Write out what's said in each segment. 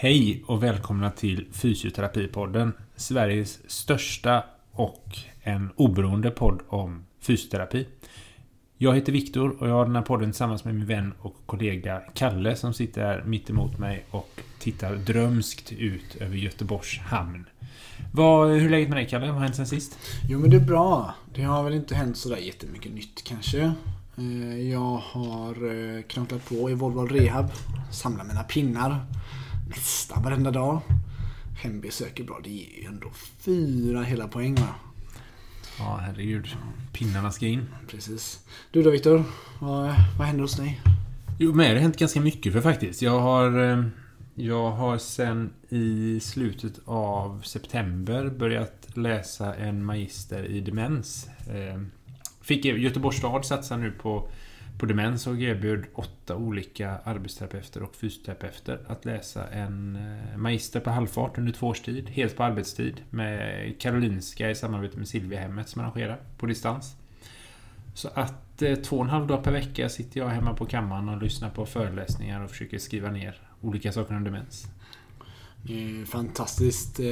Hej och välkomna till Fysioterapipodden. Sveriges största och en oberoende podd om fysioterapi. Jag heter Viktor och jag har den här podden tillsammans med min vän och kollega Kalle som sitter här mitt emot mig och tittar drömskt ut över Göteborgs hamn. Vad, hur är läget med dig Kalle? Vad har hänt sen sist? Jo men det är bra. Det har väl inte hänt sådär jättemycket nytt kanske. Eh, jag har eh, på i Volvo Rehab. Samlar mina pinnar. Nästan varenda dag. Hembesök är bra. Det ger ju ändå fyra hela poäng va? Ja, herregud. Pinnarna ska in. Precis. Du då Viktor? Vad, vad händer hos dig? Jo, men det har hänt ganska mycket för faktiskt. Jag har... eh, Jag har sen i slutet av september börjat läsa en magister i demens. Eh, Fick Göteborgs stad satsa nu på, på demens och erbjöd åtta olika arbetsterapeuter och fysioterapeuter att läsa en eh, magister på halvfart under två års tid, helt på arbetstid, med Karolinska i samarbete med Silviahemmet som arrangerar på distans. Så att eh, två och en halv dag per vecka sitter jag hemma på kammaren och lyssnar på föreläsningar och försöker skriva ner olika saker om demens. Det är ju fantastiskt eh,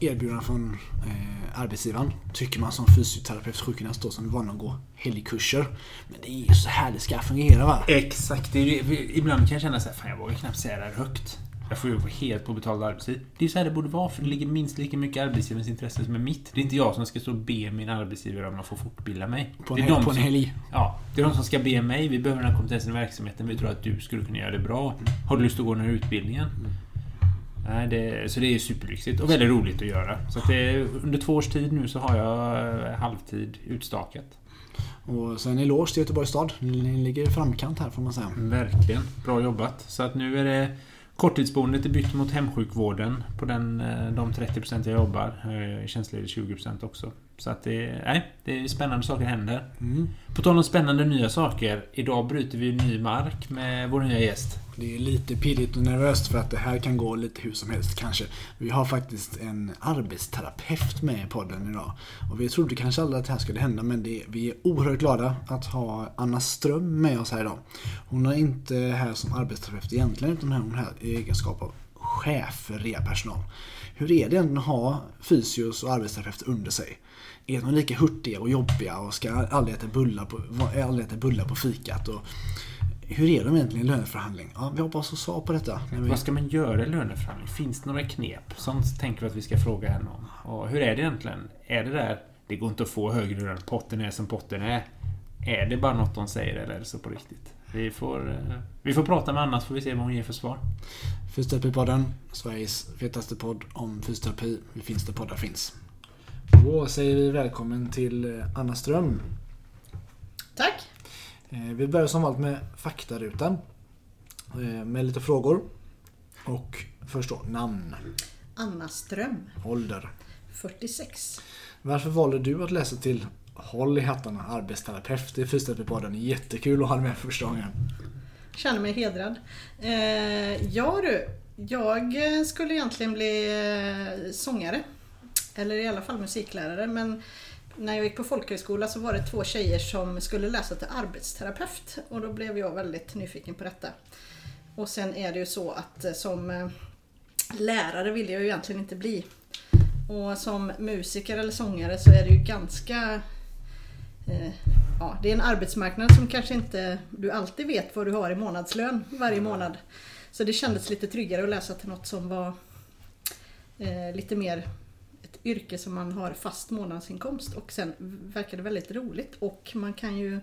erbjudande från eh, arbetsgivaren. Tycker man som fysioterapeut, sjukgymnast då, som är van att gå helgkurser. Men det är ju så här det ska fungera va? Exakt. Det är, det- ibland kan jag känna så här, fan jag vågar knappt säga det här högt. Jag får ju helt på betald arbetstid. Det är så här det borde vara, för det ligger minst lika mycket arbetsgivarens intresse som är mitt. Det är inte jag som ska stå och be min arbetsgivare om att få fortbilda mig. På det en, är hel, de på en som, helg. Ja, det är de som ska be mig. Vi behöver den här kompetensen i verksamheten. Vi tror att du skulle kunna göra det bra. Har du lust att gå den här utbildningen? Nej, det, så det är superlyxigt och väldigt roligt att göra. Så att det, under två års tid nu så har jag eh, halvtid utstakat. Och sen eloge till Göteborgs stad. Ni ligger i framkant här får man säga. Verkligen. Bra jobbat. Så att nu är det korttidsboendet är bytt mot hemsjukvården på den, eh, de 30% jag jobbar. Jag är tjänstledig 20% också. Så att det, nej, det är spännande saker händer. Mm. På tal om spännande nya saker. Idag bryter vi ny mark med vår nya gäst. Det är lite pirrigt och nervöst för att det här kan gå lite hur som helst kanske. Vi har faktiskt en arbetsterapeut med i podden idag. Och vi trodde kanske aldrig att det här skulle hända men det, vi är oerhört glada att ha Anna Ström med oss här idag. Hon är inte här som arbetsterapeut egentligen utan hon är här i egenskap av chef för rehabpersonal. Hur är det egentligen att ha fysios och arbetsterapeuter under sig? Är de lika hurtiga och jobbiga och ska aldrig äta bullar på, aldrig äta bullar på fikat? Och hur är de egentligen i löneförhandling? Ja, vi hoppas få svar på detta. vi- Vad ska man göra i löneförhandling? Finns det några knep? Sånt tänker vi att vi ska fråga henne om. Och hur är det egentligen? Är det där, det går inte att få högre lön, potten är som potten är. Är det bara något de säger eller är det så på riktigt? Vi får, eh, vi får prata med Anna så får vi se vad hon ger för svar. Fysioterapipodden, Sveriges fetaste podd om fysioterapi. Vi finns där poddar finns. Då säger vi välkommen till eh, Anna Ström. Tack. Eh, Vi börjar som vanligt med faktarutan. eh, Med lite frågor. Och först då, namn, Anna Ström, ålder. 46. Varför valde du att läsa till Håll i hattarna, arbetsterapeut i Fysioterapipodden? Jättekul att ha dig med för första gången. Känner mig hedrad. Eh, ja du, jag skulle egentligen bli eh, sångare. Eller i alla fall musiklärare. Men när jag gick på folkhögskola så var det två tjejer som skulle läsa till arbetsterapeut. Och då blev jag väldigt nyfiken på detta. Och sen är det ju så att eh, som eh, lärare vill jag ju egentligen inte bli. Och som musiker eller sångare så är det ju ganska eh, ja, det är en arbetsmarknad som kanske inte du alltid vet vad du har i månadslön varje månad. Så det kändes lite tryggare att läsa till något som var eh, lite mer yrke som man har fast månadsinkomst och sen verkar det väldigt roligt och man kan ju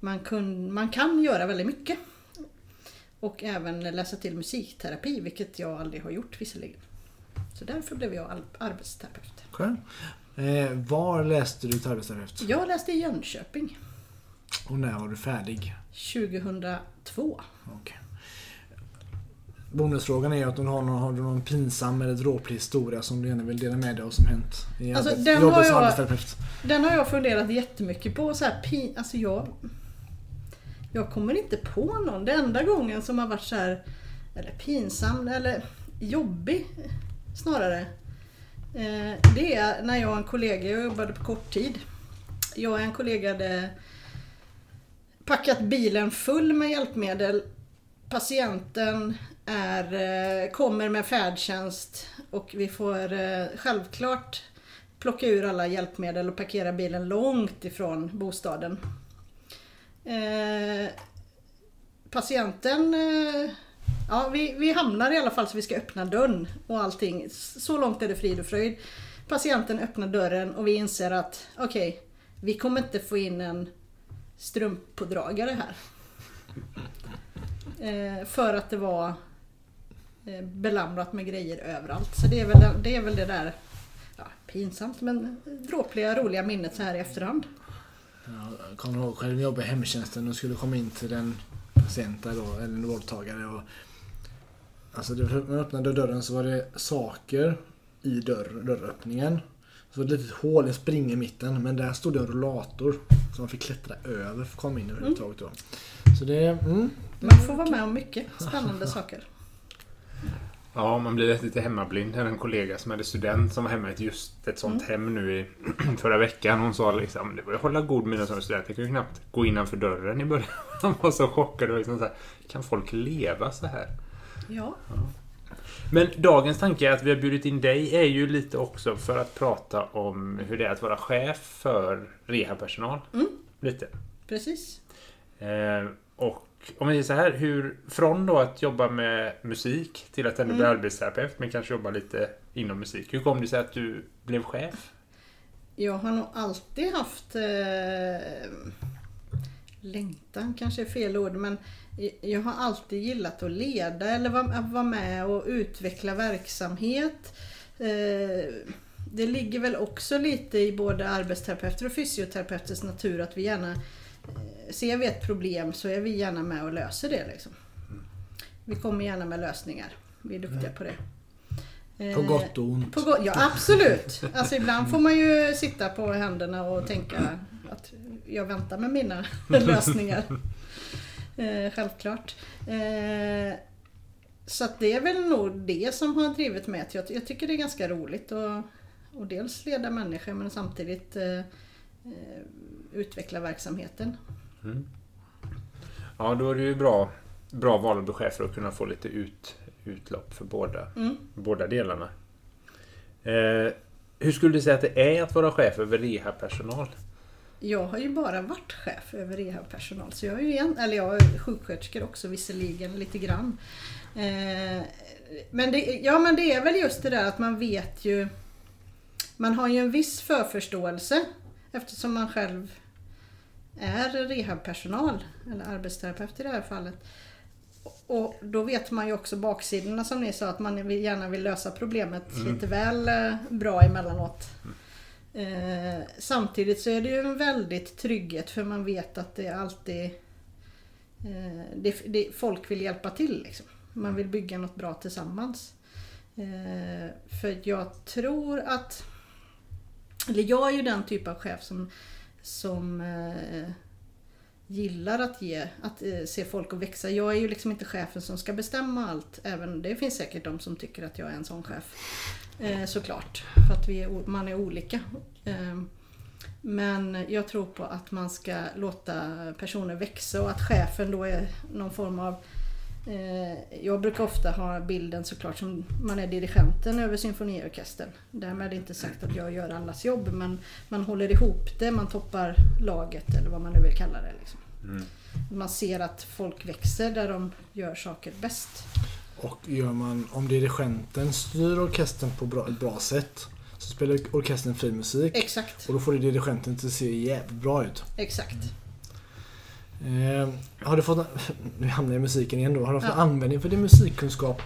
man, kun, man kan göra väldigt mycket. Och även läsa till musikterapi, vilket jag aldrig har gjort visserligen. Så därför blev jag arbetsterapeut. Skönt. Eh, var läste du till arbetsterapeut? Jag läste i Jönköping Och när var du färdig? 2002. Okej. Bonusfrågan är ju att du har någon, har du någon pinsam eller dråplig historia som du gärna vill dela med dig av som hänt i Alltså, den jobbet har som jag- arbetsterapeut. Den har jag funderat jättemycket på. Så här, pin, alltså jag, jag kommer inte på någon. Det enda gången som har varit så här, eller pinsam eller jobbig snarare. Eh, det är när jag och en kollega, jag jobbade på kort tid. Jag och en kollega hade packat bilen full med hjälpmedel patienten är, eh, kommer med färdtjänst och vi får eh, självklart plocka ur alla hjälpmedel och parkera bilen långt ifrån bostaden. Eh, patienten eh, Ja, vi, vi hamnar i alla fall så vi ska öppna dörren och allting. Så långt är det frid och fröjd. Patienten öppnar dörren och vi inser att okej, okay, vi kommer inte få in en strumppådragare här. Eh, för att det var belamrat med grejer överallt. Så det är väl det, är väl det där ja, pinsamt men dråpliga roliga minnet så här i efterhand. Jag kommer ihåg själv jobbade i hemtjänsten och skulle komma in till en patient där då, eller en vårdtagare. Och, alltså när man öppnade dörren så var det saker i dörr, dörröppningen. Så det ett litet hål, en springa i mitten. Men där stod det en rollator. Som man fick klättra över för att komma in överhuvudtaget då. Så det... Mm, man får vara med om mycket spännande saker. Ja, man blir lite hemmablind. Jag hade en kollega som hade student som var hemma i just ett sånt mm. hem nu i förra veckan. Hon sa liksom, det var att hålla god mina som studenter. Jag kunde knappt gå innanför dörren i början. Han var så chockad och liksom så här, kan folk leva så här? Ja. ja. Men dagens tanke att vi har bjudit in dig är ju lite också för att prata om hur det är att vara chef för rehabpersonal. Mm. Lite. Precis. Eh, och om vi säger så här, hur, från då att jobba med musik till att ändå mm. bli arbetsterapeut men kanske jobba lite inom musik. Hur kom det sig att du blev chef? Jag har nog alltid haft eh, längtan kanske är fel ord men jag har alltid gillat att leda eller vara med och utveckla verksamhet. Eh, det ligger väl också lite i både arbetsterapeuter och fysioterapeuters natur att vi gärna eh, Ser vi ett problem så är vi gärna med och löser det. Liksom. Vi kommer gärna med lösningar. Vi är duktiga på det. På eh, gott och ont. Go ja absolut. Alltså ibland får man ju sitta på händerna och tänka att jag väntar med mina lösningar. Eh, självklart. Eh, så att det är väl nog det som har drivit mig. Jag, jag tycker det är ganska roligt att och dels leda människor men samtidigt utveckla verksamheten. Mm. Ja, då är det ju bra, bra bli chef för att kunna få lite ut, utlopp för båda, mm. båda delarna. Eh, hur skulle du säga att det är att vara chef över rehabpersonal? Jag har ju bara varit chef över rehabpersonal. Så jag är ju en, eller jag är sjuksköterskor också visserligen lite grann. Eh, men, det, ja, men det är väl just det där att man vet ju Man har ju en viss förförståelse eftersom man själv är rehabpersonal eller arbetsterapeut i det här fallet. Och då vet man ju också baksidorna som ni sa att man gärna vill lösa problemet mm. lite väl eh, bra emellanåt. Mm. Eh, samtidigt så är det ju en väldigt trygghet för man vet att det alltid eh, det, det, Folk vill hjälpa till liksom. Man vill bygga något bra tillsammans. Eh, för jag tror att Eller jag är ju den typ av chef som som eh, gillar att ge, att eh, se folk att växa. Jag är ju liksom inte chefen som ska bestämma allt. Även det finns säkert de som tycker att jag är en sån chef. Eh, såklart, för att vi är, man är olika. Eh, men jag tror på att man ska låta personer växa och att chefen då är någon form av eh, jag brukar ofta ha bilden såklart som man är dirigenten över symfoniorkestern. Därmed inte sagt att jag gör allas jobb men man håller ihop det, man toppar laget eller vad man nu vill kalla det. Liksom. Mm. Man ser att folk växer där de gör saker bäst. Och gör man, om dirigenten styr orkestern på bra, ett bra sätt så spelar orkestern fri musik. Exakt. Och då får det dirigenten att se jävligt bra ut. Exakt. Eh, har du fått, nu hamnar jag i musiken igen då. Har du fått ja. användning för din musikkunskap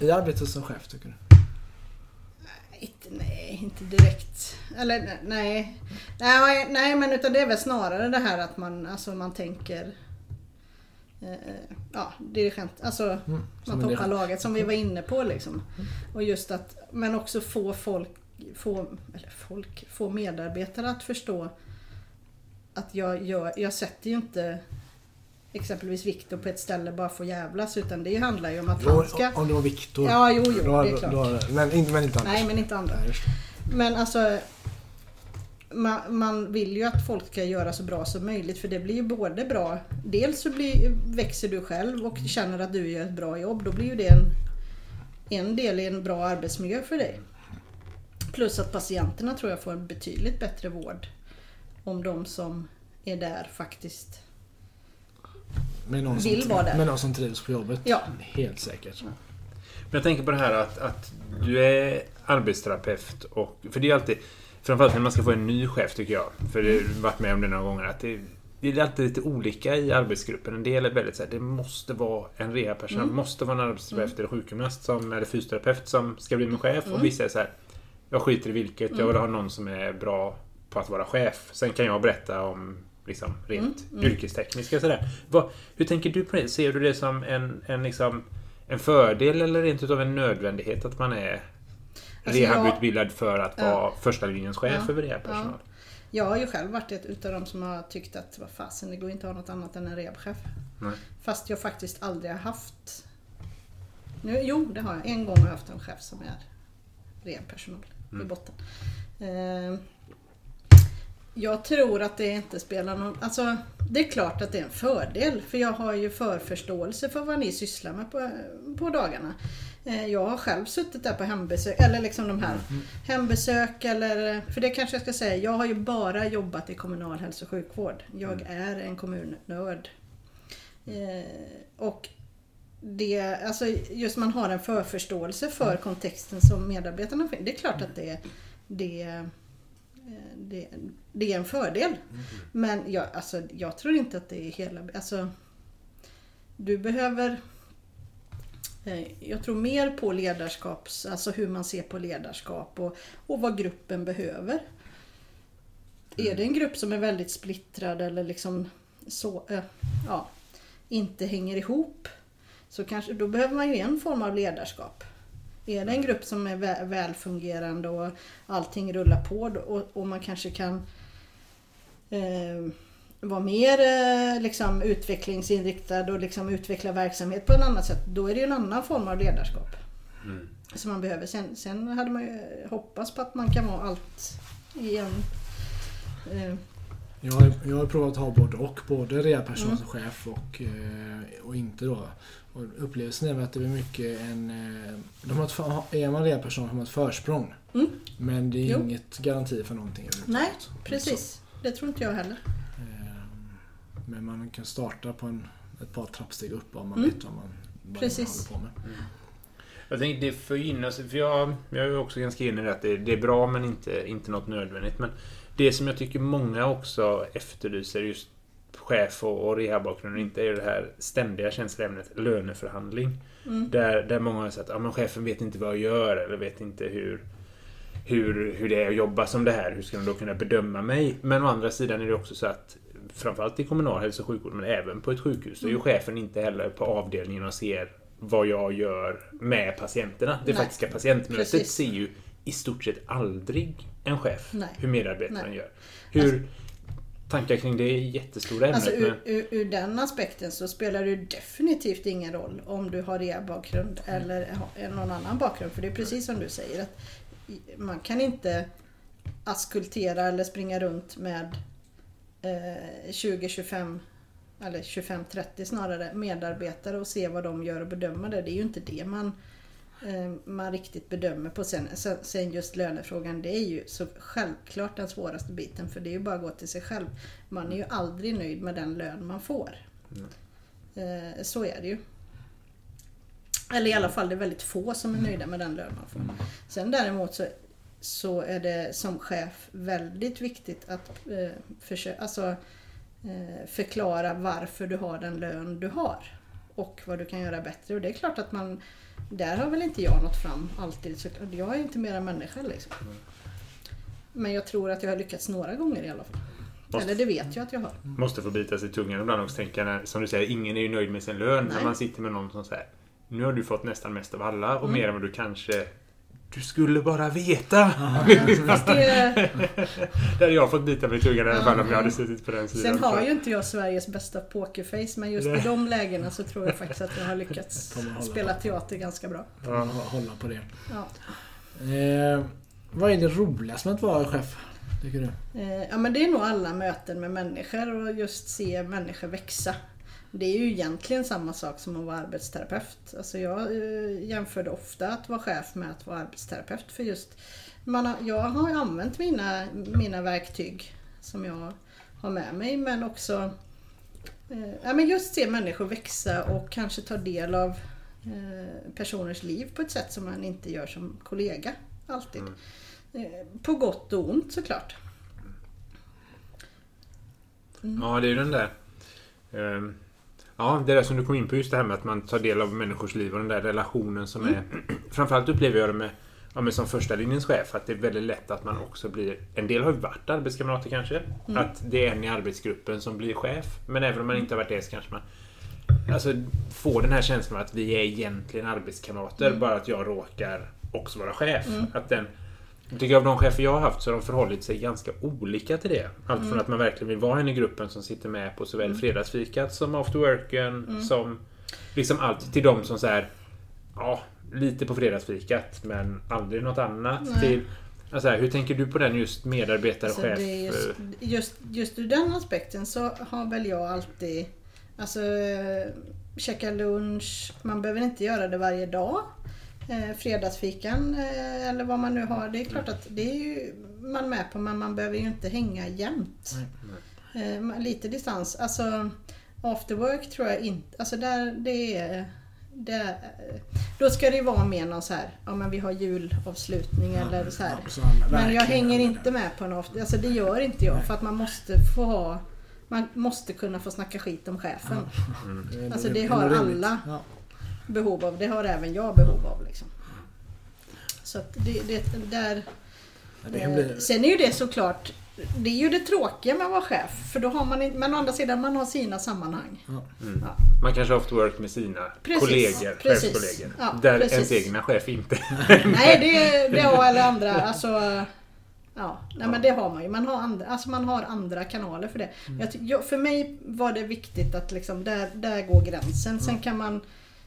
i arbetet som chef tycker du? Nej, inte direkt. Eller nej. Nej, nej men utan det är väl snarare det här att man, alltså, man tänker eh, ja, dirigent, alltså mm, man toppar laget som vi var inne på liksom. Mm. Och just att, men också få folk, få, eller folk, få medarbetare att förstå att jag, gör, jag sätter ju inte exempelvis Viktor på ett ställe bara för att jävlas utan det handlar ju om att han ska... Om det var Viktor? Ja, jo, jo, då, det är klart. Då, men, inte, men inte andra? Nej, men inte andra. Men alltså man, man vill ju att folk ska göra så bra som möjligt för det blir ju både bra. Dels så blir, växer du själv och känner att du gör ett bra jobb. Då blir ju det en, en del i en bra arbetsmiljö för dig. Plus att patienterna tror jag får en betydligt bättre vård om de som är där faktiskt Med någon, Vill som, vara där. med någon som trivs på jobbet. Ja. Helt säkert. Men jag tänker på det här att, att du är arbetsterapeut och... För det är alltid... Framförallt när man ska få en ny chef tycker jag. För det har varit med om det några gånger att det, det är alltid lite olika i arbetsgruppen. En del är väldigt så här, det måste vara en rehabpersonal, Mm. måste vara en arbetsterapeut eller sjukgymnast som, eller fysioterapeut som ska bli min chef. Mm. Och vissa är så här, jag skiter i vilket, jag Mm. vill ha någon som är bra på att vara chef. Sen kan jag berätta om liksom, rent Mm, mm. yrkestekniska sådär. Vad, hur tänker du på det? Ser du det som en, en, liksom, en fördel eller rent utav en nödvändighet att man är Alltså, jag- rehabutbildad för att Ja. vara första linjens chef Ja, över rehabpersonal? Jag har ju själv varit ett utav de som har tyckt att vad fasen, det går inte att ha något annat än en rehabchef. Nej. Fast jag faktiskt aldrig har haft... Nu, jo, det har jag. En gång har jag haft en chef som är rehabpersonal i Mm. botten. Eh, jag tror att det inte spelar någon... Alltså, det är klart att det är en fördel. För jag har ju förförståelse för vad ni sysslar med på, på dagarna. Eh, Jag har själv suttit där på hembesök, eller liksom de här hembesök eller... För det kanske jag ska säga, jag har ju bara jobbat i kommunal hälso och sjukvård. Jag är en kommunnörd. Eh, och det, alltså just man har en förförståelse för kontexten som medarbetarna finns. Det är klart att det, det, det, det är en fördel. Men jag, alltså, jag tror inte att det är hela... Alltså, du behöver... eh, Jag tror mer på ledarskaps, alltså hur man ser på ledarskap och, och vad gruppen behöver. Är det en grupp som är väldigt splittrad eller liksom så, eh, ja, inte hänger ihop så kanske, då behöver man ju en form av ledarskap. Är det en grupp som är vä- välfungerande och allting rullar på och, och man kanske kan eh, vara mer eh, liksom, utvecklingsinriktad och liksom, utveckla verksamhet på ett annat sätt. Då är det en annan form av ledarskap Mm. som man behöver. Sen, sen hade man ju hoppats på att man kan vara allt i en... Eh, Jag har, jag har provat att ha både och. Både rehabpersonal Mm. som chef och, eh, och inte då. Och upplevelsen är väl att det är mycket en... eh, De har ett, är man rehabpersonal har man ett försprång. Mm. Men det är Jo. inget garanti för någonting nej, precis. Det tror inte jag heller. Så, eh, Men man kan starta på en, ett par trappsteg upp om man Mm. vet vad man, vad Precis. man håller på med. Jag tänkte det oss, för jag, jag är ju också ganska enig i att det, det är bra men inte, inte något nödvändigt. Men det som jag tycker många också efterlyser just chef och, och rehabbakgrund inte är det här ständiga känsloämnet löneförhandling. Mm. Där, där många har sagt att ja, chefen vet inte vad jag gör eller vet inte hur, hur, hur det är att jobba som det här. Hur ska de då kunna bedöma mig? Men å andra sidan är det också så att framförallt i kommunal hälso och sjukvård men även på ett sjukhus så är ju Mm. chefen inte heller på avdelningen och ser vad jag gör med patienterna. Det Nej. faktiska patientmötet Precis. ser ju i stort sett aldrig en chef Nej. hur medarbetaren Nej. gör. Hur, tankar kring det är jättestora ämnet Alltså ur, ur, ur den aspekten så spelar det definitivt ingen roll om du har rehabakgrund eller har någon annan bakgrund. För det är precis som du säger att man kan inte askultera eller springa runt med eh, 20-25 eller 25-30 snarare medarbetare och se vad de gör och bedöma det. Det är ju inte det man, eh, man riktigt bedömer på. Sen, sen- just lönefrågan, det är ju så självklart den svåraste biten för det är ju bara att gå till sig själv. Man är ju aldrig nöjd med den lön man får. Eh, så är det ju. Eller i alla fall det är väldigt få som är nöjda med den lön man får. Sen däremot så, så är det som chef väldigt viktigt att eh, försöka, alltså, eh, förklara varför du har den lön du har. Och vad du kan göra bättre. Och det är klart att man, där har väl inte jag nått fram alltid. Så, jag är inte mera människa liksom. Men jag tror att jag har lyckats några gånger i alla fall. Måste- Eller det vet jag att jag har. måste få bita sig i tungan ibland också tänka när, som du säger, ingen är ju nöjd med sin lön. När Nej. man sitter med någon som säger Nu har du fått nästan mest av alla och Mm. mer än vad du kanske Du skulle bara veta! Det, Där hade jag fått bita mig i tungan i alla fall om Ja. jag hade suttit på den sidan. Sen har ju inte jag Sveriges bästa pokerface men just i de lägena så tror jag faktiskt att jag har lyckats spela teater ganska bra. Ja. Hålla på det. Ja. Eh, vad är det roligaste med att vara chef? tycker du? Eh, ja men det är nog alla möten med människor och just se människor växa. Det är ju egentligen samma sak som att vara arbetsterapeut. Alltså jag eh, jämförde ofta att vara chef med att vara arbetsterapeut. För just, man har, jag har använt mina, mina verktyg som jag har med mig men också eh, ja, men just se människor växa och kanske ta del av eh, personers liv på ett sätt som man inte gör som kollega alltid. Eh, på gott och ont såklart. Ja, det är ju den där... ehm, Ja, det där som du kom in på just det här med att man tar del av människors liv och den där relationen som är... Framförallt upplever jag det med, ja, men som första linjens chef att det är väldigt lätt att man också blir... En del har ju varit arbetskamrater kanske. Att det är en i arbetsgruppen som blir chef. Men även om man inte har varit det så kanske man alltså, får den här känslan av att vi är egentligen arbetskamrater. Bara att jag råkar också vara chef. Att den, jag tycker av de chefer jag har haft så har de förhållit sig ganska olika till det. Allt från att man verkligen vill vara en i gruppen som sitter med på såväl fredagsfikat som after worken som liksom allt till de som så här, ja, lite på fredagsfikat men aldrig något annat. Nej. Till, alltså här, hur tänär du på den just medarbetare, Alltså, chef? just, eh, just, just ur den aspekten så har väl jag alltid Alltså eh, käka lunch, man behöver inte göra det varje dag. Eh, fredagsfikan eh, eller vad man nu har. Det är klart att det är ju man med på men man behöver ju inte hänga jämt. Eh, man- lite distans. Alltså after work tror jag inte, alltså där det är det, då ska det ju vara mer någon så här, ja men vi har julavslutning eller så här. Ja, Men jag hänger inte med på en after, alltså det gör inte jag för att man måste få ha man måste kunna få snacka skit om chefen. Alltså, är det har alla. Ja. Behov av, det har även jag behov av. Liksom. Så att det, det där... Ja, det. Eh, Sen är ju det såklart, det är ju det tråkiga med att vara chef. För då har man men å andra sidan, man har sina sammanhang. Ja. Ja. Man kanske har work med sina Precis, kollegor, precis. chefskollegor. Ja, där precis. ens egna chef inte. Nej, det, det har alla andra. Alltså, ja, nej, men det har man ju. Man har andra, alltså man har andra kanaler för det. Mm. Jag, för mig var det viktigt att liksom, där, där går gränsen. Sen kan man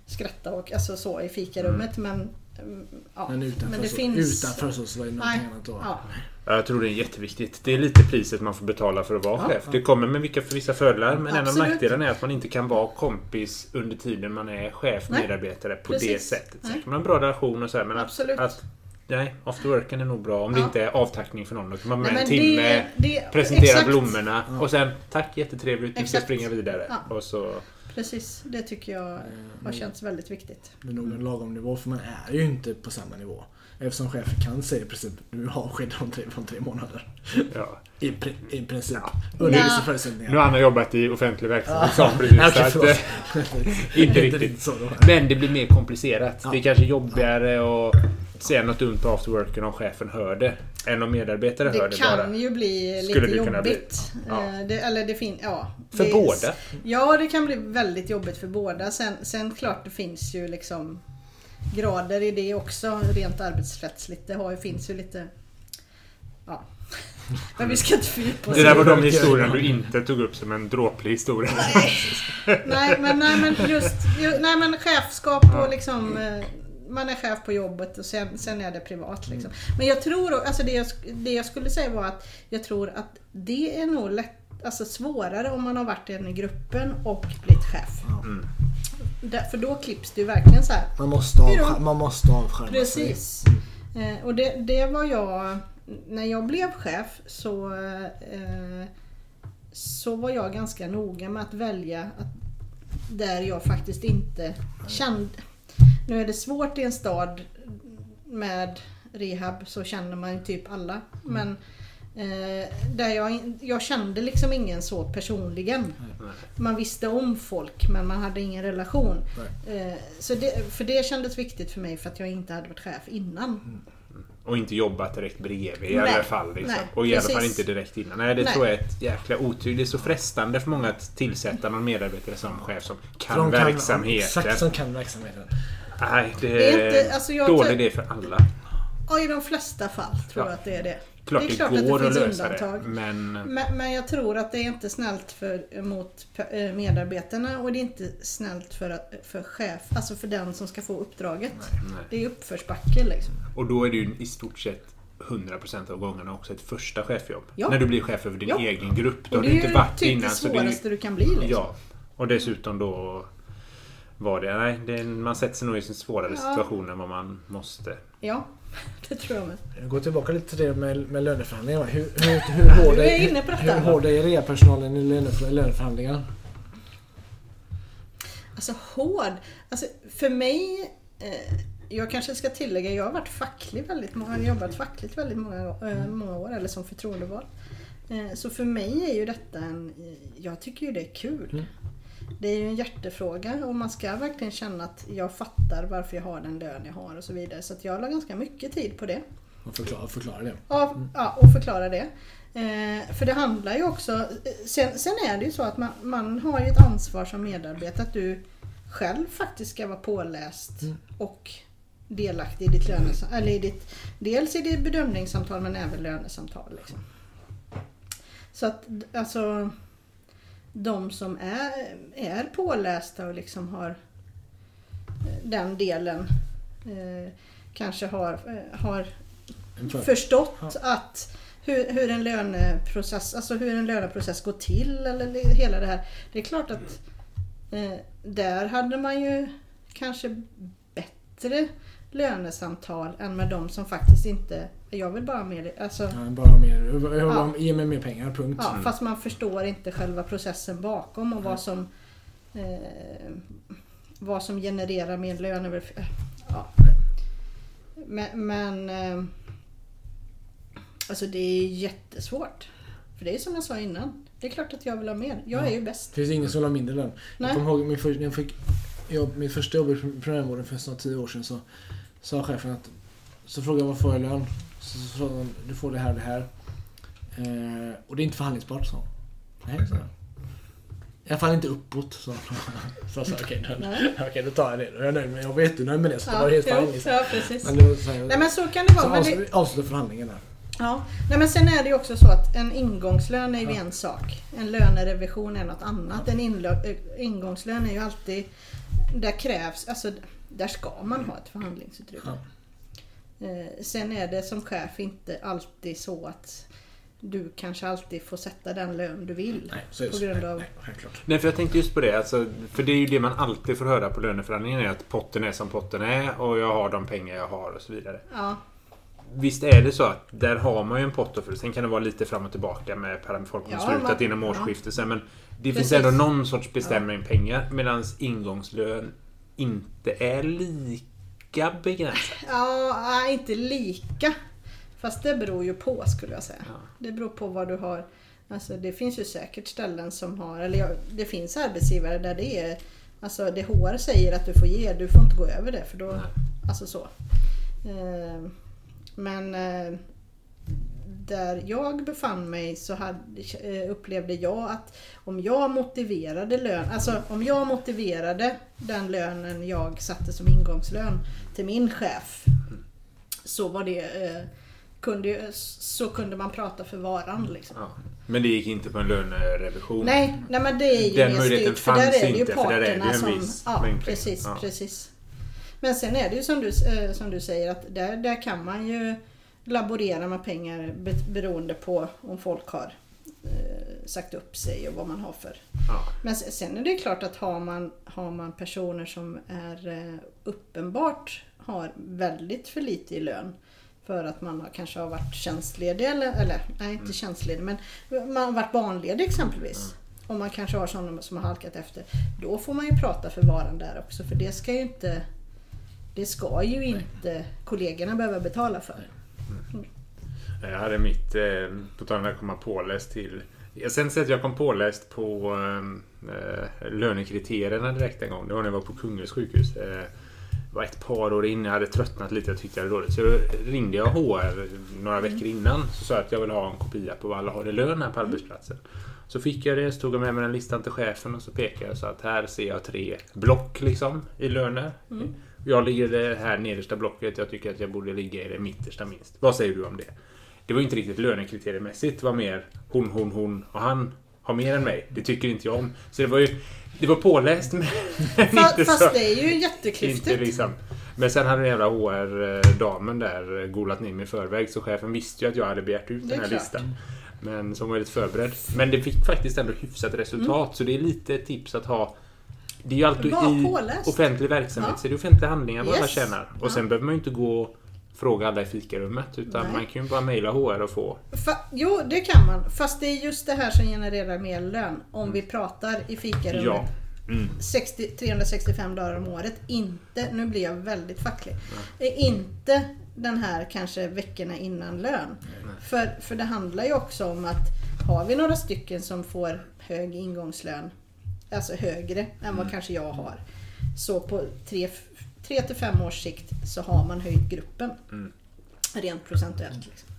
skratta och alltså så i fikarummet men... mm, Ja, Men utanför, men det så, finns... utanför så, så var det Nej, någonting annat då. ja, Jag tror det är jätteviktigt. Det är lite priset man får betala för att vara Ja. chef. Det kommer med vilka för vissa fördelar men en av Absolut. nackdelarna är att man inte kan vara kompis under tiden man är chef, Nej. medarbetare på det Precis. sättet. Sen Nej. kan man ha en bra relation och så här, men att, Absolut. att Nej, after worken är nog bra. Om det Ja. inte är avtackning för någon. Då kan man med Nej, en men timme det- det- presentera exakt. blommorna och sen tack jättetrevligt, nu ska jag springa vidare. Ja. Och så, Precis, det tycker jag har känts väldigt viktigt. Det är nog en lagom nivå för man är ju inte på samma nivå. Eftersom chefen kan säga i princip du har sked om tre, från tre månader. ja. I, pri, i princip. Ja. Under vissa förutsättningar. Nu har Anna jobbat i offentlig verksamhet sa precis. Förlåt. eh, inte riktigt. Men det blir mer komplicerat. Ja. Det är kanske jobbigare att säga något dumt på afterworken om chefen hör det. Än om medarbetare hör Det det bara. kan ju bli Skulle lite det jobbigt. Ja. Eh, Det, eller det fin- ja. För det, båda. Ja, det kan bli väldigt jobbigt för båda. Sen, sen klart det finns ju liksom grader i det också rent arbetsrättsligt. Det har finns ju lite... Ja. Men vi ska inte fördjupa oss Det där var de historierna du inte tog upp som en dråplig historia. Nej men, nej, men just ju, nej, men chefskap och liksom eh, man är chef på jobbet och sen, sen är det privat. Liksom. Men jag tror, alltså det jag, det jag skulle säga var att jag tror att det är nog lätt, alltså svårare om man har varit en i gruppen och blivit chef. Mm. Där, för då klipps det ju verkligen så här. Man måste, avskär, man måste avskärma. Precis. Eh, och det, det var jag, när jag blev chef så, eh, så var jag ganska noga med att välja att, där jag faktiskt inte kände. Nu är det svårt i en stad med rehab så känner man ju typ alla. Men eh, där jag, jag kände liksom ingen så personligen. Man visste om folk men man hade ingen relation. Eh, så det, för det kändes viktigt för mig för att jag inte hade varit chef innan. Och inte jobbat direkt bredvid i Nej. alla fall. Liksom. Nej, och i alla fall precis. inte direkt innan. Nej, det Nej. tror jag är ett jäkla otyg. Det är så frestande för många att tillsätta någon medarbetare som chef som kan- verksamheten. Exakt som kan verksamheten. Nej, det Det är inte- alltså jag dålig idé för alla. Och i de flesta fall tror Ja. jag att det är det. Klart det det, är klart går att det att finns lösa undantag. det. Men Men, men jag tror att det är inte snällt för, mot eh, medarbetarna och det är inte snällt för, att- för chef, alltså för den som ska få uppdraget. nej. Det är uppförsbacke liksom. Och då är det ju i stort sett 100% av gångerna också ett första chefjobb. Ja. När du blir chef över din Ja. egen grupp. Då Och har det du är inte varit typ innan. det så det är ju- svåraste du kan bli liksom. Ja. Och dessutom då var det... Nej, det, man sätter sig nog i en svårare Ja. situation än vad man måste. Ja, det tror jag med. Jag går tillbaka lite till det med, med löneförhandlingar. Hur, hur, hur hård Du är inne på detta. Hur hård är reapersonalen i lönef- löneförhandlingar? Alltså hård. Alltså för mig, eh, jag kanske ska tillägga, jag har varit facklig väldigt många, jag har jobbat fackligt väldigt många, eh, många år, eller som förtroendevald. Eh, så för mig är ju detta en, jag tycker ju det är kul. Mm. Det är ju en hjärtefråga och man ska verkligen känna att jag fattar varför jag har den lön jag har och så vidare. Så att jag la ganska mycket tid på det. Och förklara, förklara det. Ja, ja, och förklara det. Eh, för det handlar ju också... Sen, sen är det ju så att man, man har ju ett ansvar som medarbetare att du själv faktiskt ska vara påläst Mm. och delaktig i ditt lönesamtal. Eller i ditt, dels i ditt bedömningssamtal men även lönesamtal. Liksom. Så att alltså de som är, är pålästa och liksom har eh, den delen eh, kanske har, eh, har förstått Ja. att hur, hur en löneprocess, alltså hur en löneprocess går till eller hela det här. Det är klart att eh, där hade man ju kanske bättre lönesamtal än med de som faktiskt inte, jag vill bara mer, alltså, Ja, bara mer, jag vill Ja. bara ge mig mer pengar, punkt. ja, fast man förstår inte själva processen bakom och vad som eh, vad som genererar mer lön. över- Ja. Men, men eh, alltså det är jättesvårt. För det är som jag sa innan. Det är klart att jag vill ha mer. Jag Ja. är ju bäst. Det finns ingen som vill ha mindre lön. Jag kommer ihåg min för, när jag fick jobb, mitt första jobb i primärvården för snart tio år sedan så sa chefen att så frågade jag vad får jag lön? Så, så han du får det här och det här. Eh, och det är inte förhandlingsbart han. Nej, jag. I alla fall inte uppåt. Så jag sa okej då, Nej. okej, då tar jag det. Då är jag nöjd med, jag var jättenöjd med det så det Ja, var helt liksom. ja, precis. Men det så Nej men så kan det vara. så Men det, avslut- avsluta förhandlingen där. ja. Nej men sen är det ju också så att en ingångslön är ju Ja. en sak. En lönerevision är något annat. En eh, ingångslön är ju alltid, där krävs, alltså där ska man ha ett förhandlingsutrymme. Ja. Eh, sen är det som chef inte alltid så att du kanske alltid får sätta den lön du vill. Nej, så På grund av- nej. Nej, för jag tänkte just på det. Alltså, för det är ju det man alltid får höra på löneförhandlingen. Är att potten är som potten är och jag har de pengar jag har och så vidare. Ja, Visst är det så att där har man ju en pott. För sen kan det vara lite fram och tillbaka med folk som Ja, slutat man- inom ja. årsskiftet. sen, Men det Precis. finns ändå någon sorts bestämning pengar. Medan ingångslön inte är lika begränsad. ja nej, inte lika. Fast det beror ju på skulle jag säga. Ja. Det beror på vad du har. Alltså det finns ju säkert ställen som har, eller ja, det finns arbetsgivare där det är, alltså det HR säger att du får ge, du får inte gå över det för då, Nej. alltså så. Eh, Men eh, där jag befann mig så hade, eh, upplevde jag att om jag motiverade lön, alltså om jag motiverade den lönen jag satte som ingångslön till min chef så var det eh, kunde, så kunde man prata för varan liksom. Ja. Men det gick inte på en lönerevision. Nej, nej men det är ju Den möjligheten styrt för där fanns är det ju inte, för där är det ju en som... viss Ja, mängd pengar. precis, Ja. precis. Men sen är det ju som du, eh, som du säger att där, där kan man ju laborera med pengar be- beroende på om folk har eh, sagt upp sig och vad man har för Ja. Men se- sen är det klart att har man, har man personer som är eh, uppenbart har väldigt för lite i lön för att man har, kanske har varit tjänstledig eller, eller nej inte tjänstledig men man har varit barnledig exempelvis. Och man kanske har sådana som har halkat efter. Då får man ju prata för varan där också för det ska ju inte det ska ju inte kollegorna behöva betala för. Jag hade mitt, eh, på tal om att komma påläst till... Jag sen sett att jag kom påläst på eh, lönekriterierna direkt en gång. Det var när jag var på Kungälvs sjukhus. Eh, var ett par år innan. Jag hade tröttnat lite. Jag tyckte det var dåligt. Så då ringde jag HR några veckor innan. Så sa jag att jag vill ha en kopia på vad alla har i lön här på arbetsplatsen. Så fick jag det, så tog jag med mig den listan till chefen och så pekade jag så att här ser jag tre block liksom i löner. Mm. Jag ligger i det här nedersta blocket. Jag tycker att jag borde ligga i det mittersta minst. Vad säger du om det? Det var inte riktigt lönekriteriemässigt. Det var mer hon, hon, hon och han har mer än mig. Det tycker inte jag om. Så det var ju... Det var påläst men Fa- inte Fast så... det är ju Inte jätteklyftigt. liksom. Men sen hade den jävla HR-damen där golat ner mig i förväg så chefen visste ju att jag hade begärt ut den här klart. listan. Men som var lite förberedd. Men det fick faktiskt ändå hyfsat resultat Mm. så det är lite tips att ha det är ju alltid Var i påläst. offentlig verksamhet Ja. så är det offentliga handlingar vad alla Yes. tjänar. Och Ja. sen behöver man ju inte gå och fråga alla i fikarummet utan Nej. man kan ju bara mejla HR och få. Fa- jo, det kan man. Fast det är just det här som genererar mer lön. Om vi pratar i fikarummet. Ja. Mm. 60, 365 dagar om året. Inte, nu blir jag väldigt facklig. Eh, Inte den här kanske veckorna innan lön. För, för det handlar ju också om att har vi några stycken som får hög ingångslön, alltså högre än vad kanske jag har. Så på 3 till 5 års sikt så har man höjt gruppen. Mm. Rent procentuellt. Liksom.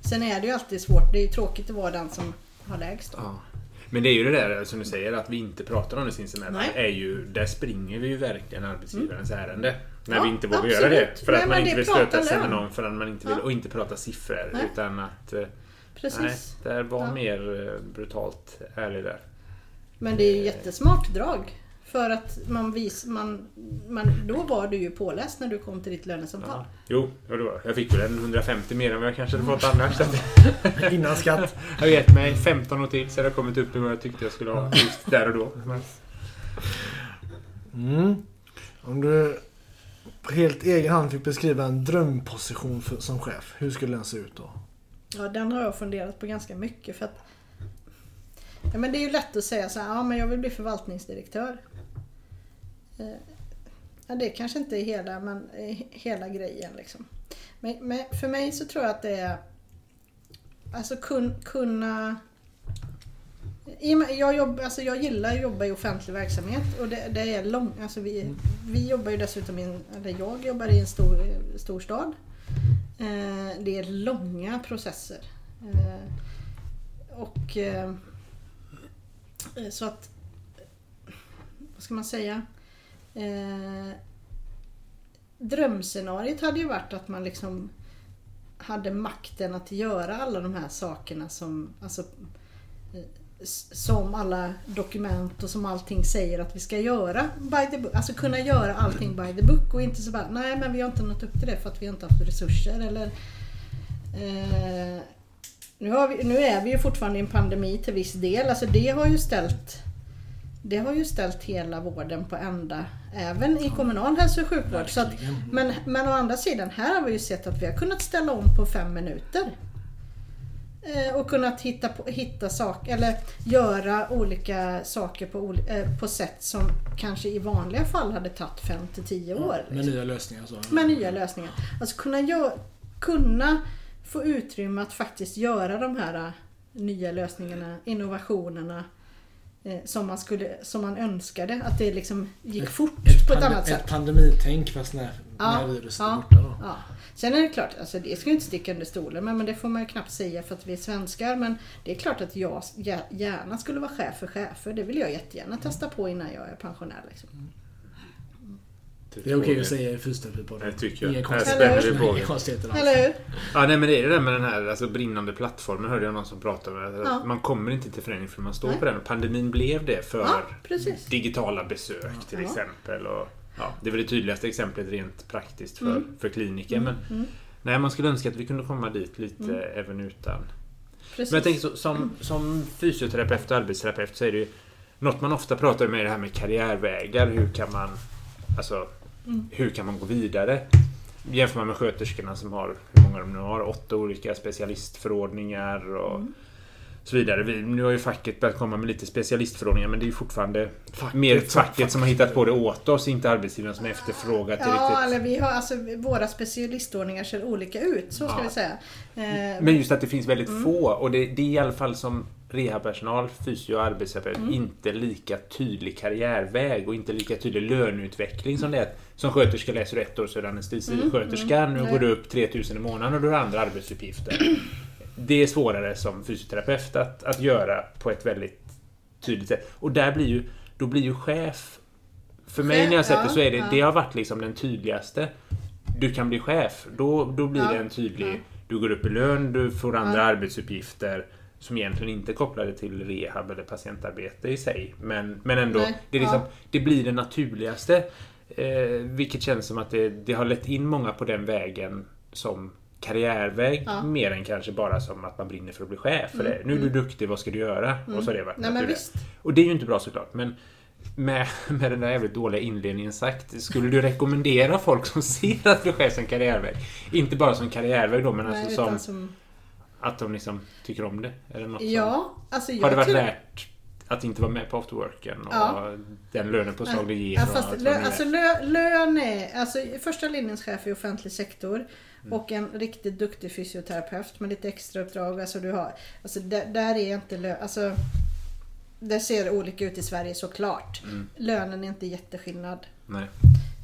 Sen är det ju alltid svårt. Det är ju tråkigt att vara den som har lägst. Ja. Men det är ju det där som du säger att vi inte pratar om det sinsemellan. Är ju, där springer vi ju verkligen arbetsgivarens ärende. När Ja, vi inte vågar absolut. göra det. För Nej, att man inte det vill stöta sig med någon förrän man inte vill, Ja. och inte prata siffror. Nej. Utan att eh, Precis. nej, där var Ja. mer eh, brutalt ärlig där. Men det är ju jättesmart drag. För att man vis, man, man, då var du ju påläst när du kom till ditt lönesamtal. Ja. Jo, ja, det var. jag fick väl en 150 mer än vad jag kanske hade fått annars. Så att Innan skatt. jag har gett mig 15 och till så jag har kommit upp i vad jag tyckte jag skulle ha just där och då. Men, Mm. Om du på helt egen hand fick beskriva en drömposition för, som chef, hur skulle den se ut då? Ja, den har jag funderat på ganska mycket. För att, ja, men det är ju lätt att säga så här, ja men jag vill bli förvaltningsdirektör. Eh, Ja, det kanske inte är hela, men, eh, hela grejen. Liksom. Men, men för mig så tror jag att det är Alltså kun, kunna... Jag, jobb, alltså jag gillar att jobba i offentlig verksamhet och det, det är lång, alltså vi, vi jobbar ju dessutom i en, eller jag jobbar i en stor, stor stad. Eh, det är långa processer. Eh, och eh, Eh, så att, vad ska man säga? Eh, drömscenariet hade ju varit att man liksom hade makten att göra alla de här sakerna som, alltså, eh, som alla dokument och som allting säger att vi ska göra by the book. Alltså kunna göra allting by the book och inte så bara, nej men vi har inte nått upp till det för att vi har inte haft resurser eller eh, nu, har vi, nu är vi ju fortfarande i en pandemi till viss del. Alltså det har ju ställt det har ju ställt hela vården på ända, även i kommunal hälso och sjukvård. Så att, men, men å andra sidan, här har vi ju sett att vi har kunnat ställa om på fem minuter. Eh, och kunnat hitta, på, hitta saker, eller göra olika saker på, eh, på sätt som kanske i vanliga fall hade tagit fem till tio år. Med liksom. nya lösningar så. Med nya lösningar. Alltså kunna, kunna få utrymme att faktiskt göra de här eh, nya lösningarna, innovationerna eh, som, man skulle, som man önskade. Att det liksom gick fort på ett annat sätt. Ett pandemitänk fast när, Ja, när viruset ja. är borta då. Ja. Sen är det klart, alltså det ska ju inte sticka under stolen, men, men det får man ju knappt säga för att vi är svenskar. Men det är klart att jag gär- gärna skulle vara chef för chefer. Det vill jag jättegärna testa på innan jag är pensionär. Liksom. Det är okej att säga i fysioterapipodden. Det tycker jag. Inga konstigheter. Eller hur? Ja, nej, men det är det där med den här alltså, brinnande plattformen hörde jag någon som pratade med. Att Ja. Man kommer inte till förening för man står Nej. på den. Och pandemin blev det för Ja, digitala besök till Ja. exempel. Och, ja, det är väl det tydligaste exemplet rent praktiskt för, Mm. för kliniker. Men Mm, nej, man skulle önska att vi kunde komma dit lite Mm. även utan. precis. Men jag tänker så, som, som fysioterapeut och arbetsterapeut så är det ju något man ofta pratar om är det här med karriärvägar. Hur kan man, alltså, Mm. hur kan man gå vidare? Jämför man med sköterskorna som har, hur många de nu har, åtta olika specialistförordningar och Mm. så vidare. Vi, nu har ju facket börjat komma med lite specialistförordningar men det är ju fortfarande Facket, mer facket som har hittat på det åt oss, inte arbetsgivaren som har efterfrågat det Ja, riktigt. eller vi har alltså våra specialistordningar ser olika ut, så ska Ja. vi säga. Eh, Men just att det finns väldigt Mm. få och det, det är i alla fall som rehabpersonal, fysio och arbetsterapeut Mm. inte lika tydlig karriärväg och inte lika tydlig löneutveckling som det är. Som sköterska läser du ett år du anestesisköterska. Mm, mm. Nu går du upp 3000 i månaden och du har andra arbetsuppgifter. Det är svårare som fysioterapeut att, att göra på ett väldigt tydligt sätt. Och där blir ju, då blir ju chef för mig när jag sett det så är det, det har varit liksom den tydligaste. Du kan bli chef. Då, då blir det en tydlig... Du går upp i lön, du får andra arbetsuppgifter som egentligen inte är kopplade till rehab eller patientarbete i sig. Men, men ändå, Nej, det, är liksom, ja. det blir det naturligaste. Eh, vilket känns som att det, det har lett in många på den vägen som karriärväg Ja. mer än kanske bara som att man brinner för att bli chef. För Mm, det. Nu är du duktig, vad ska du göra? Och så har det varit Nej men visst. Och det är ju inte bra såklart. Men med, med den där jävligt dåliga inledningen sagt. Skulle du rekommendera folk som ser att bli chef som karriärväg? Inte bara som karriärväg då, men Nej, alltså som som... att de liksom tycker om det? Eller något Ja, alltså jag har det varit tror... värt att inte vara med på afterworken? Och Ja. den lönepåslag det ger? Ja, fast lö, alltså lö, lön är, alltså första linjens chef i offentlig sektor Mm. och en riktigt duktig fysioterapeut med lite extra uppdrag. Alltså du har, alltså där, där är inte lön, alltså det ser olika ut i Sverige såklart. Mm. Lönen är inte jätteskillnad. Nej.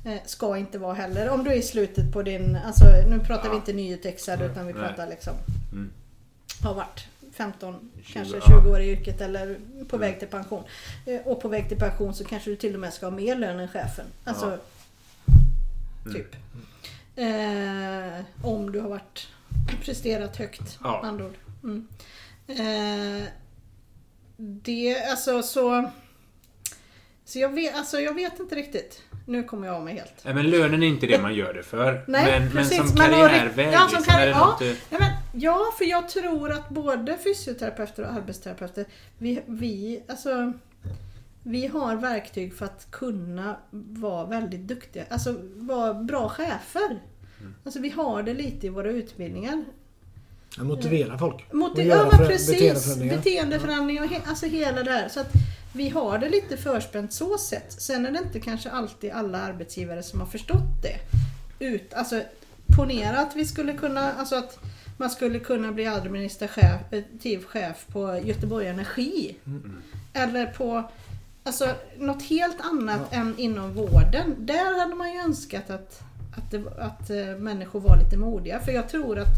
Eh, ska inte vara heller. Om du är i slutet på din, alltså nu pratar Ja. vi inte nyutexad utan vi Nej. pratar liksom Mm. Har varit 15, 20, kanske ja. 20 år i yrket eller på Mm. väg till pension. Eh, Och på väg till pension så kanske du till och med ska ha mer lön än chefen. Alltså, Ja. Mm. typ. Eh, om du har varit presterat högt, Ja. andra ord. Mm. Eh, det, alltså så... Så jag vet, alltså jag vet inte riktigt. Nu kommer jag av mig helt. Nej, men lönen är inte det man gör det för. Nej, men, precis. men som karriärväg, ja, som liksom, karri- är det ja. du... Ja, men, ja, för jag tror att både fysioterapeuter och arbetsterapeuter, vi, vi, alltså, vi har verktyg för att kunna vara väldigt duktiga, alltså vara bra chefer. Mm. Alltså vi har det lite i våra utbildningar. Att motivera folk. Mot, Och ja göra men förä- precis, beteendeförändringar. beteendeförändringar och he, alltså hela det här. Så att vi har det lite förspänt så sett. Sen är det inte kanske alltid alla arbetsgivare som har förstått det. Ut, alltså, ponera att vi skulle kunna, alltså att man skulle kunna bli administrativ chef på Göteborg Energi. Mm. Eller på alltså, något helt annat än inom vården. Där hade man ju önskat att, att, det, att eh, människor var lite modiga. För jag tror att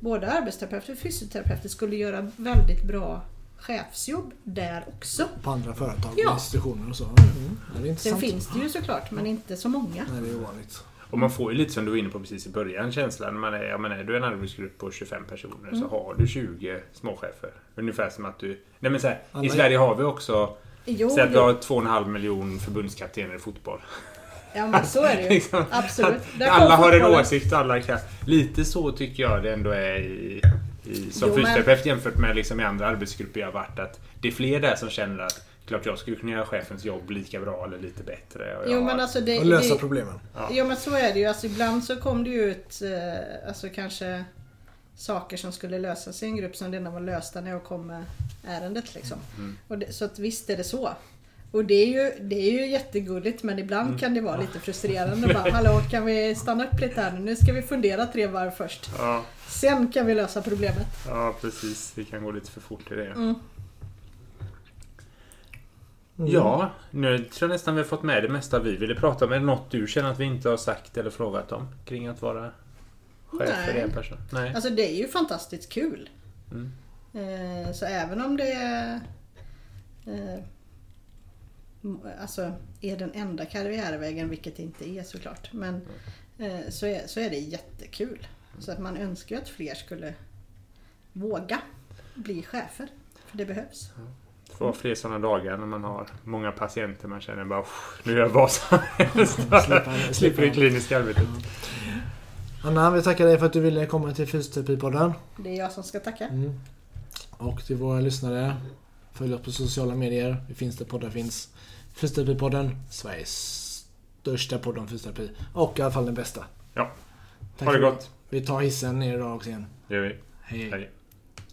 både arbetsterapeuter och fysioterapeuter skulle göra väldigt bra chefsjobb där också. På andra företag Ja. och institutioner och så. Mm. Ja, det är Sen finns det ju såklart, men inte så många. Nej, det är ovanligt. Och man får ju lite som du var inne på precis i början känslan. Man är, ja, men är du en arbetsgrupp på 25 personer Mm. så har du 20 småchefer. Ungefär som att du... Nej men så här, Alla I Sverige har vi också... Jo, att vi har 2,5 miljon förbundskaptener i fotboll. ja men så är det ju. Liksom, Absolut. alla har en åsikt alla kan... Lite så tycker jag det ändå är i, i, som Jo, men- fysioterapeut jämfört med liksom i andra arbetsgrupper jag har varit. Att det är fler där som känner att klart jag skulle kunna göra chefens jobb lika bra eller lite bättre. Och Jo men alltså det, Och lösa det, problemen. Ja. Jo men så är det ju. Alltså, ibland så kom det ju ut eh, alltså kanske saker som skulle lösas i en grupp som redan var lösta när jag kom med ärendet. Liksom. Mm. Och det, så att visst är det så. Och det är ju, det är ju jättegulligt men ibland Mm. kan det vara lite frustrerande. Bara, Hallå kan vi stanna upp lite här nu? Nu ska vi fundera tre varv först. Ja, Sen kan vi lösa problemet. ja, precis. Det kan gå lite för fort i det. Mm. Mm. Ja, nu tror jag nästan vi har fått med det mesta vi ville prata om. Är det något du känner att vi inte har sagt eller frågat om kring att vara chef för Nej. en person? Nej. Alltså det är ju fantastiskt kul. Mm. Eh, så även om det är, eh, alltså, är den enda karriärvägen, vilket det inte är såklart, men eh, så, är, så är det jättekul. Så att man önskar ju att fler skulle våga bli chefer. För det behövs. Det vara fler sådana dagar när man har många patienter man känner bara "Uff, nu gör jag vad som helst. Slipper- det kliniska arbetet. Anna, vi tackar dig för att du ville komma till Fysioterapipodden. Det är jag som ska tacka. Mm. Och till våra lyssnare, följ oss på sociala medier. Vi finns där poddar finns. Fysioterapipodden, Sveriges största podd om fysioterapi. Och i alla fall den bästa. Ja. Tack Ha det gott. Vi tar hissen ner idag också igen. Det gör vi. Hej. Hej.